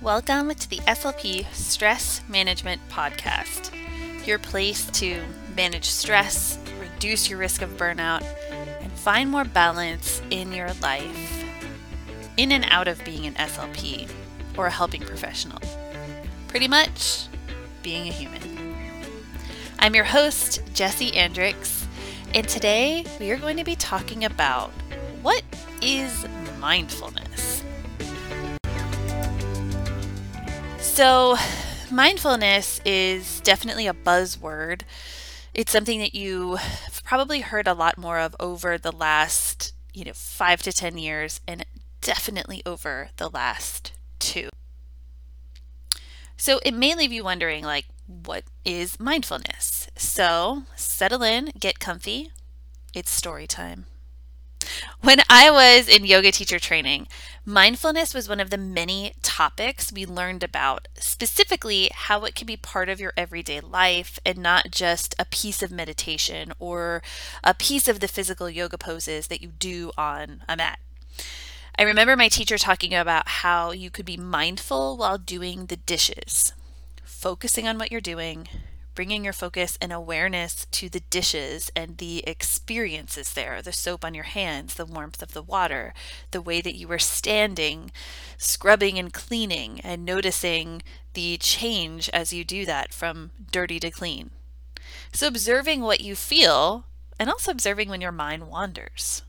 Welcome to the SLP Stress Management Podcast, your place to manage stress, reduce your risk of burnout, and find more balance in your life, in and out of being an SLP or a helping professional. Pretty much being a human. I'm your host, Jesse Andricks, and today we are going to be talking about what is mindfulness. So, mindfulness is definitely a buzzword. It's something that you have probably heard a lot more of over the last, you know, 5 to 10 years and definitely over the last 2. So, it may leave you wondering like what is mindfulness? So, settle in, get comfy. It's story time. When I was in yoga teacher training, mindfulness was one of the many topics we learned about, specifically how it can be part of your everyday life and not just a piece of meditation or a piece of the physical yoga poses that you do on a mat. I remember my teacher talking about how you could be mindful while doing the dishes, focusing on what you're doing, bringing your focus and awareness to the dishes and the experiences there the soap on your hands, the warmth of the water, the way that you were standing, scrubbing and cleaning, and noticing the change as you do that from dirty to clean. So, observing what you feel and also observing when your mind wanders.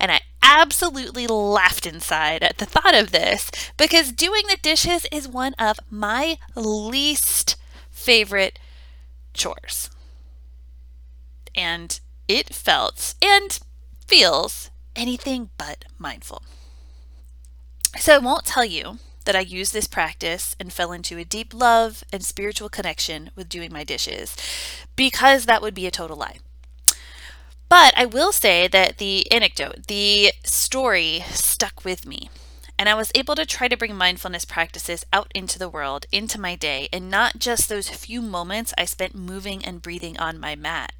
And I absolutely laughed inside at the thought of this because doing the dishes is one of my least favorite chores. And it felt and feels anything but mindful. So I won't tell you that I used this practice and fell into a deep love and spiritual connection with doing my dishes because that would be a total lie. But I will say that the anecdote, the story stuck with me. And I was able to try to bring mindfulness practices out into the world, into my day, and not just those few moments I spent moving and breathing on my mat.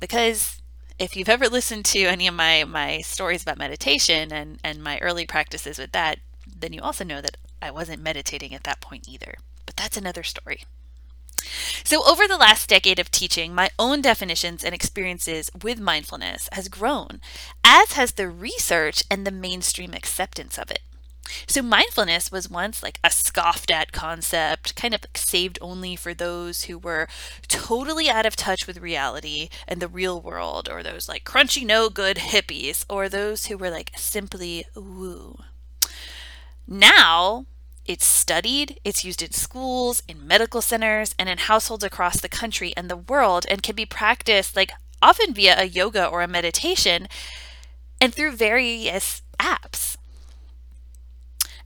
Because if you've ever listened to any of my, my stories about meditation and, and my early practices with that, then you also know that I wasn't meditating at that point either. But that's another story. So, over the last decade of teaching, my own definitions and experiences with mindfulness has grown, as has the research and the mainstream acceptance of it. So, mindfulness was once like a scoffed at concept, kind of like saved only for those who were totally out of touch with reality and the real world, or those like crunchy no good hippies, or those who were like simply woo. Now, it's studied, it's used in schools, in medical centers, and in households across the country and the world, and can be practiced like often via a yoga or a meditation and through various apps.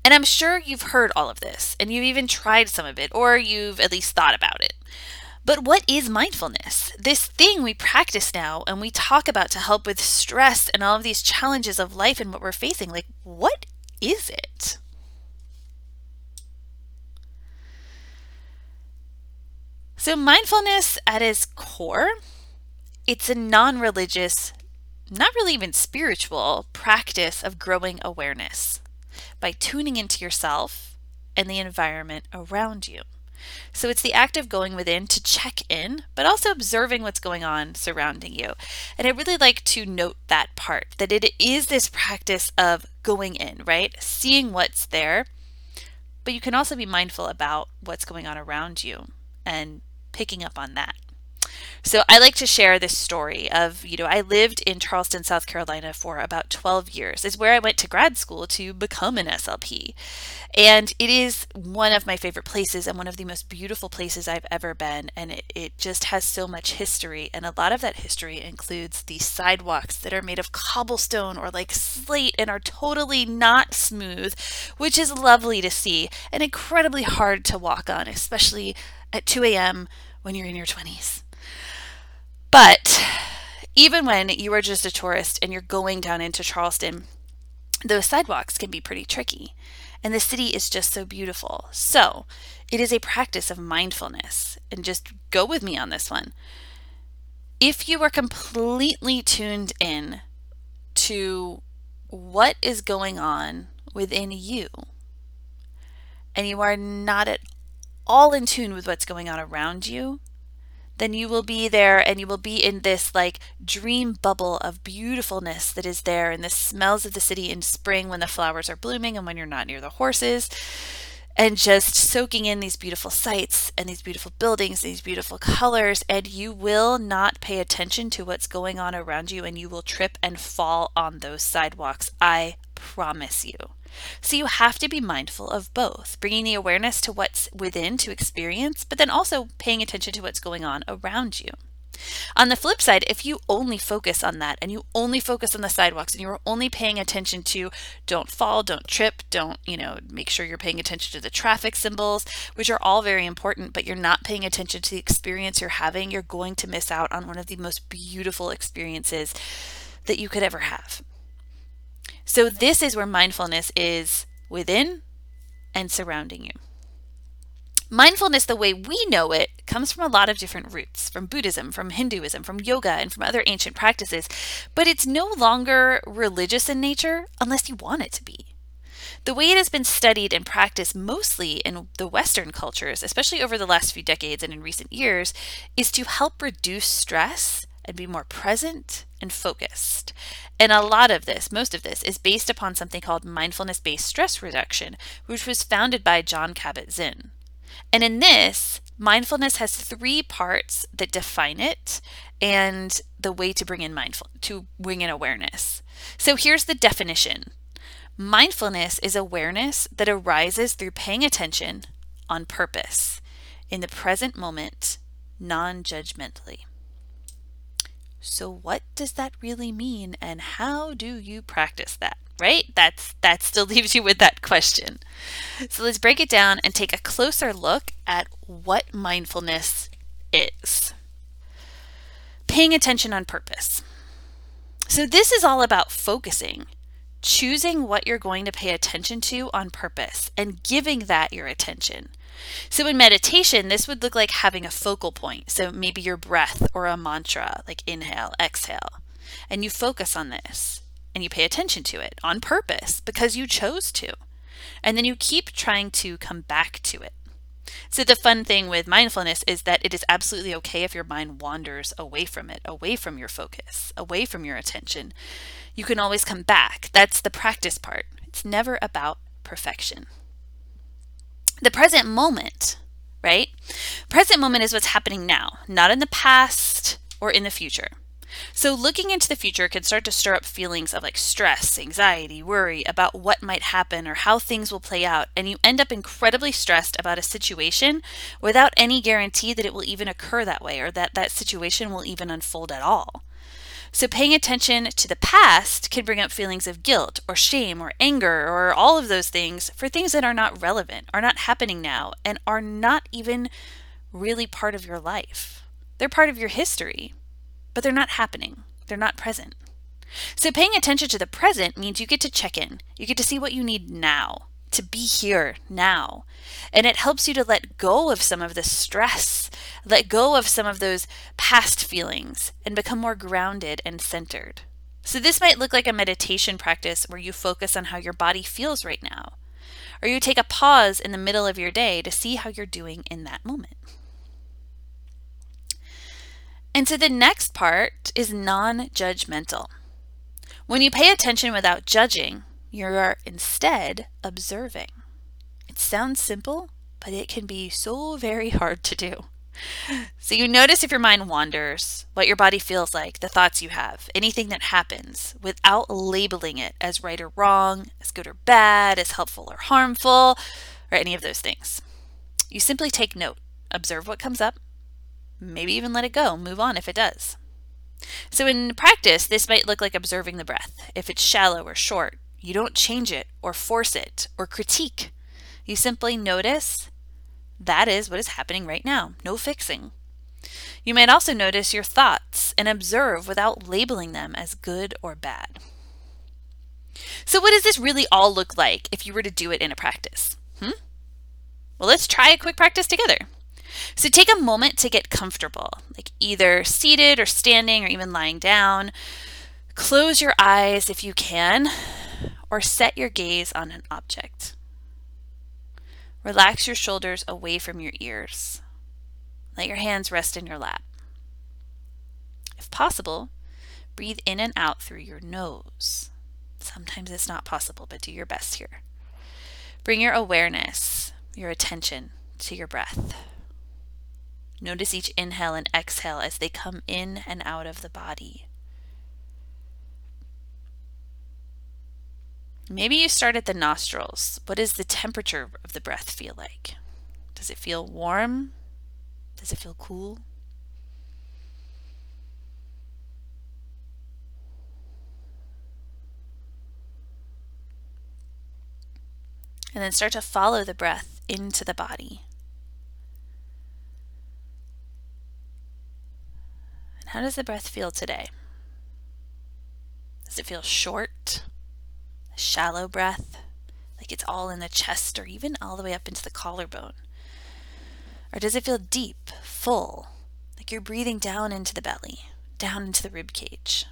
And I'm sure you've heard all of this and you've even tried some of it or you've at least thought about it. But what is mindfulness? This thing we practice now and we talk about to help with stress and all of these challenges of life and what we're facing. Like, what is it? So, mindfulness at its core, it's a non religious, not really even spiritual practice of growing awareness by tuning into yourself and the environment around you. So it's the act of going within to check in, but also observing what's going on surrounding you. And I really like to note that part that it is this practice of going in, right? Seeing what's there, but you can also be mindful about what's going on around you and picking up on that. So I like to share this story of, you know, I lived in Charleston, South Carolina for about 12 years. Is where I went to grad school to become an SLP. And it is one of my favorite places and one of the most beautiful places I've ever been. And it, it just has so much history. And a lot of that history includes the sidewalks that are made of cobblestone or like slate and are totally not smooth, which is lovely to see and incredibly hard to walk on, especially at 2 a.m. when you're in your 20s. But even when you are just a tourist and you're going down into Charleston, those sidewalks can be pretty tricky. And the city is just so beautiful. So it is a practice of mindfulness. And just go with me on this one. If you are completely tuned in to what is going on within you, and you are not at all in tune with what's going on around you, then you will be there and you will be in this like dream bubble of beautifulness that is there and the smells of the city in spring when the flowers are blooming and when you're not near the horses and just soaking in these beautiful sights and these beautiful buildings, these beautiful colors, and you will not pay attention to what's going on around you and you will trip and fall on those sidewalks. I promise you. So you have to be mindful of both, bringing the awareness to what's within to experience, but then also paying attention to what's going on around you. On the flip side, if you only focus on that and you only focus on the sidewalks and you're only paying attention to don't fall, don't trip, don't, you know, make sure you're paying attention to the traffic symbols, which are all very important, but you're not paying attention to the experience you're having, you're going to miss out on one of the most beautiful experiences that you could ever have. So, this is where mindfulness is within and surrounding you. Mindfulness, the way we know it, comes from a lot of different roots from Buddhism, from Hinduism, from yoga, and from other ancient practices, but it's no longer religious in nature unless you want it to be. The way it has been studied and practiced mostly in the Western cultures, especially over the last few decades and in recent years, is to help reduce stress and be more present and focused. And a lot of this, most of this, is based upon something called mindfulness based stress reduction, which was founded by Jon Kabat Zinn. And in this, mindfulness has three parts that define it and the way to bring in mindful to bring in awareness. So here's the definition. Mindfulness is awareness that arises through paying attention on purpose in the present moment non-judgmentally. So what does that really mean and how do you practice that? Right? That's that still leaves you with that question. So let's break it down and take a closer look at what mindfulness is. Paying attention on purpose. So this is all about focusing, choosing what you're going to pay attention to on purpose and giving that your attention. So in meditation, this would look like having a focal point. So maybe your breath or a mantra, like inhale, exhale. And you focus on this and you pay attention to it on purpose because you chose to. And then you keep trying to come back to it. So the fun thing with mindfulness is that it is absolutely okay if your mind wanders away from it, away from your focus, away from your attention. You can always come back. That's the practice part. It's never about perfection the present moment, right? Present moment is what's happening now, not in the past or in the future. So, looking into the future can start to stir up feelings of like stress, anxiety, worry about what might happen or how things will play out. And you end up incredibly stressed about a situation without any guarantee that it will even occur that way or that that situation will even unfold at all. So, paying attention to the past can bring up feelings of guilt or shame or anger or all of those things for things that are not relevant, are not happening now, and are not even really part of your life. They're part of your history, but they're not happening, they're not present. So, paying attention to the present means you get to check in, you get to see what you need now to be here now. And it helps you to let go of some of the stress, let go of some of those past feelings, and become more grounded and centered. So, this might look like a meditation practice where you focus on how your body feels right now, or you take a pause in the middle of your day to see how you're doing in that moment. And so, the next part is non judgmental. When you pay attention without judging, you are instead observing. It sounds simple, but it can be so very hard to do. So you notice if your mind wanders, what your body feels like, the thoughts you have, anything that happens without labeling it as right or wrong, as good or bad, as helpful or harmful, or any of those things. You simply take note, observe what comes up, maybe even let it go, move on if it does. So in practice, this might look like observing the breath, if it's shallow or short, you don't change it or force it or critique. You simply notice that is what is happening right now. No fixing. You might also notice your thoughts and observe without labeling them as good or bad. So, what does this really all look like if you were to do it in a practice? Hmm? Well, let's try a quick practice together. So, take a moment to get comfortable, like either seated or standing or even lying down. Close your eyes if you can, or set your gaze on an object. Relax your shoulders away from your ears. Let your hands rest in your lap. If possible, breathe in and out through your nose. Sometimes it's not possible, but do your best here. Bring your awareness, your attention to your breath. Notice each inhale and exhale as they come in and out of the body. Maybe you start at the nostrils. What does the temperature of the breath feel like? Does it feel warm? Does it feel cool? And then start to follow the breath into the body. And how does the breath feel today? Does it feel short? Shallow breath, like it's all in the chest or even all the way up into the collarbone? Or does it feel deep, full, like you're breathing down into the belly, down into the rib cage?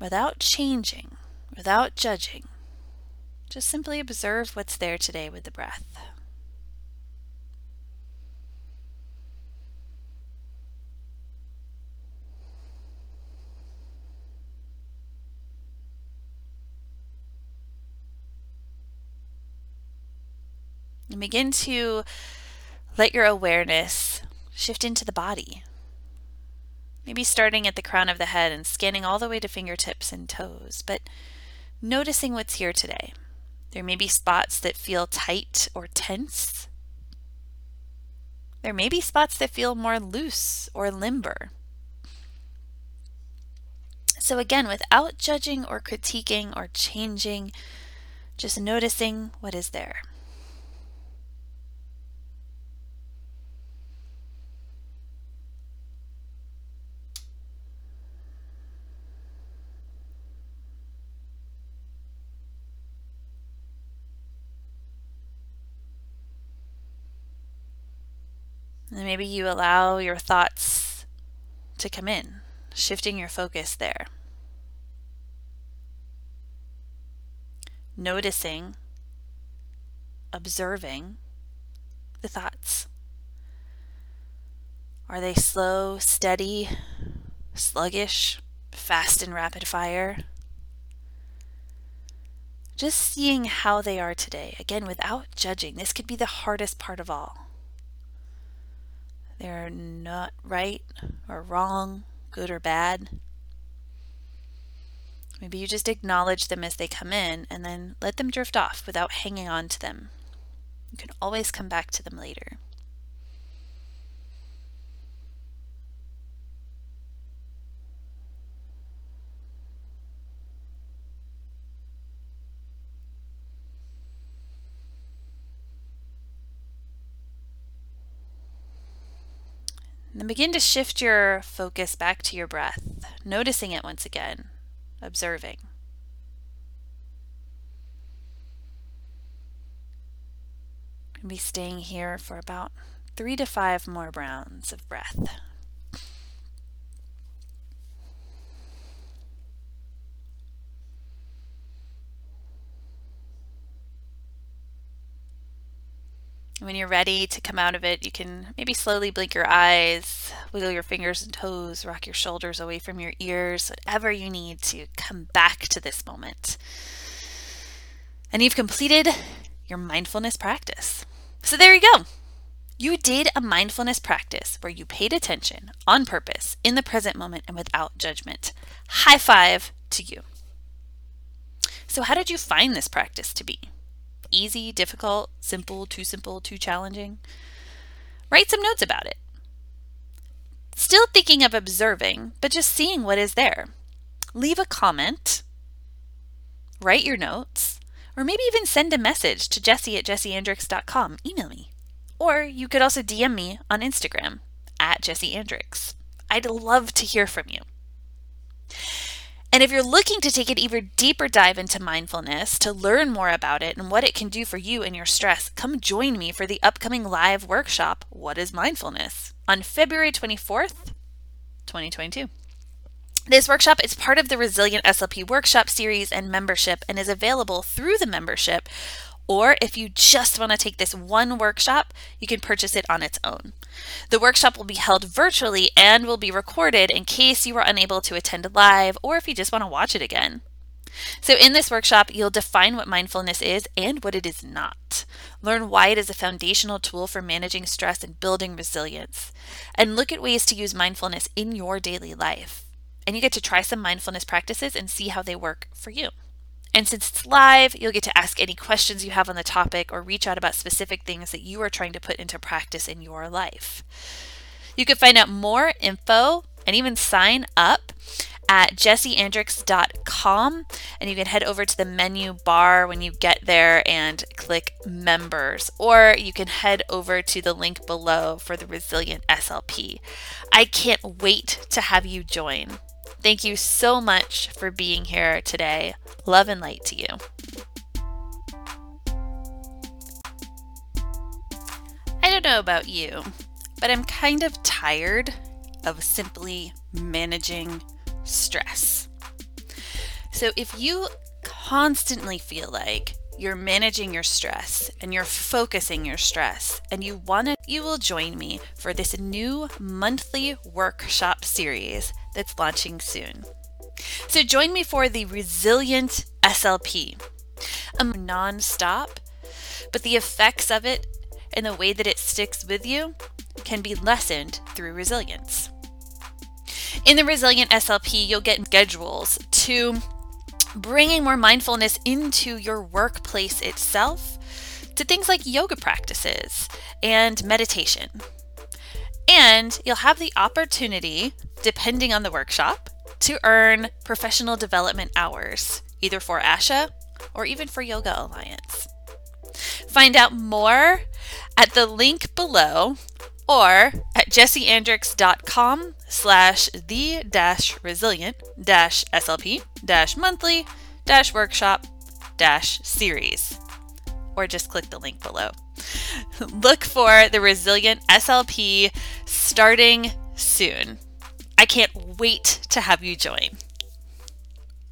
Without changing, without judging. Just simply observe what's there today with the breath. And begin to let your awareness shift into the body. Maybe starting at the crown of the head and scanning all the way to fingertips and toes, but noticing what's here today. There may be spots that feel tight or tense. There may be spots that feel more loose or limber. So, again, without judging or critiquing or changing, just noticing what is there. And maybe you allow your thoughts to come in, shifting your focus there. Noticing, observing the thoughts. Are they slow, steady, sluggish, fast and rapid fire? Just seeing how they are today, again, without judging. This could be the hardest part of all. They're not right or wrong, good or bad. Maybe you just acknowledge them as they come in and then let them drift off without hanging on to them. You can always come back to them later. And then begin to shift your focus back to your breath, noticing it once again, observing. And be staying here for about three to five more rounds of breath. And when you're ready to come out of it, you can maybe slowly blink your eyes, wiggle your fingers and toes, rock your shoulders away from your ears, whatever you need to come back to this moment. And you've completed your mindfulness practice. So there you go. You did a mindfulness practice where you paid attention on purpose in the present moment and without judgment. High five to you. So, how did you find this practice to be? Easy, difficult, simple, too simple, too challenging? Write some notes about it. Still thinking of observing, but just seeing what is there. Leave a comment, write your notes, or maybe even send a message to jesse at jesseandricks.com. Email me. Or you could also DM me on Instagram at jesseandricks. I'd love to hear from you. And if you're looking to take an even deeper dive into mindfulness, to learn more about it and what it can do for you and your stress, come join me for the upcoming live workshop, What is Mindfulness, on February 24th, 2022. This workshop is part of the Resilient SLP workshop series and membership and is available through the membership. Or if you just want to take this one workshop, you can purchase it on its own. The workshop will be held virtually and will be recorded in case you are unable to attend live or if you just want to watch it again. So, in this workshop, you'll define what mindfulness is and what it is not. Learn why it is a foundational tool for managing stress and building resilience. And look at ways to use mindfulness in your daily life. And you get to try some mindfulness practices and see how they work for you. And since it's live, you'll get to ask any questions you have on the topic or reach out about specific things that you are trying to put into practice in your life. You can find out more info and even sign up at jesseandricks.com and you can head over to the menu bar when you get there and click members or you can head over to the link below for the resilient SLP. I can't wait to have you join. Thank you so much for being here today. Love and light to you. I don't know about you, but I'm kind of tired of simply managing stress. So if you constantly feel like you're managing your stress and you're focusing your stress and you want to you will join me for this new monthly workshop series that's launching soon. So join me for the Resilient SLP. I'm non-stop, but the effects of it and the way that it sticks with you can be lessened through resilience. In the Resilient SLP, you'll get schedules to bringing more mindfulness into your workplace itself, to things like yoga practices and meditation. And you'll have the opportunity, depending on the workshop, to earn professional development hours, either for ASHA or even for Yoga Alliance. Find out more at the link below or at jesseandricks.com slash the dash resilient dash slp dash monthly dash workshop dash series or just click the link below look for the resilient slp starting soon. I can't wait to have you join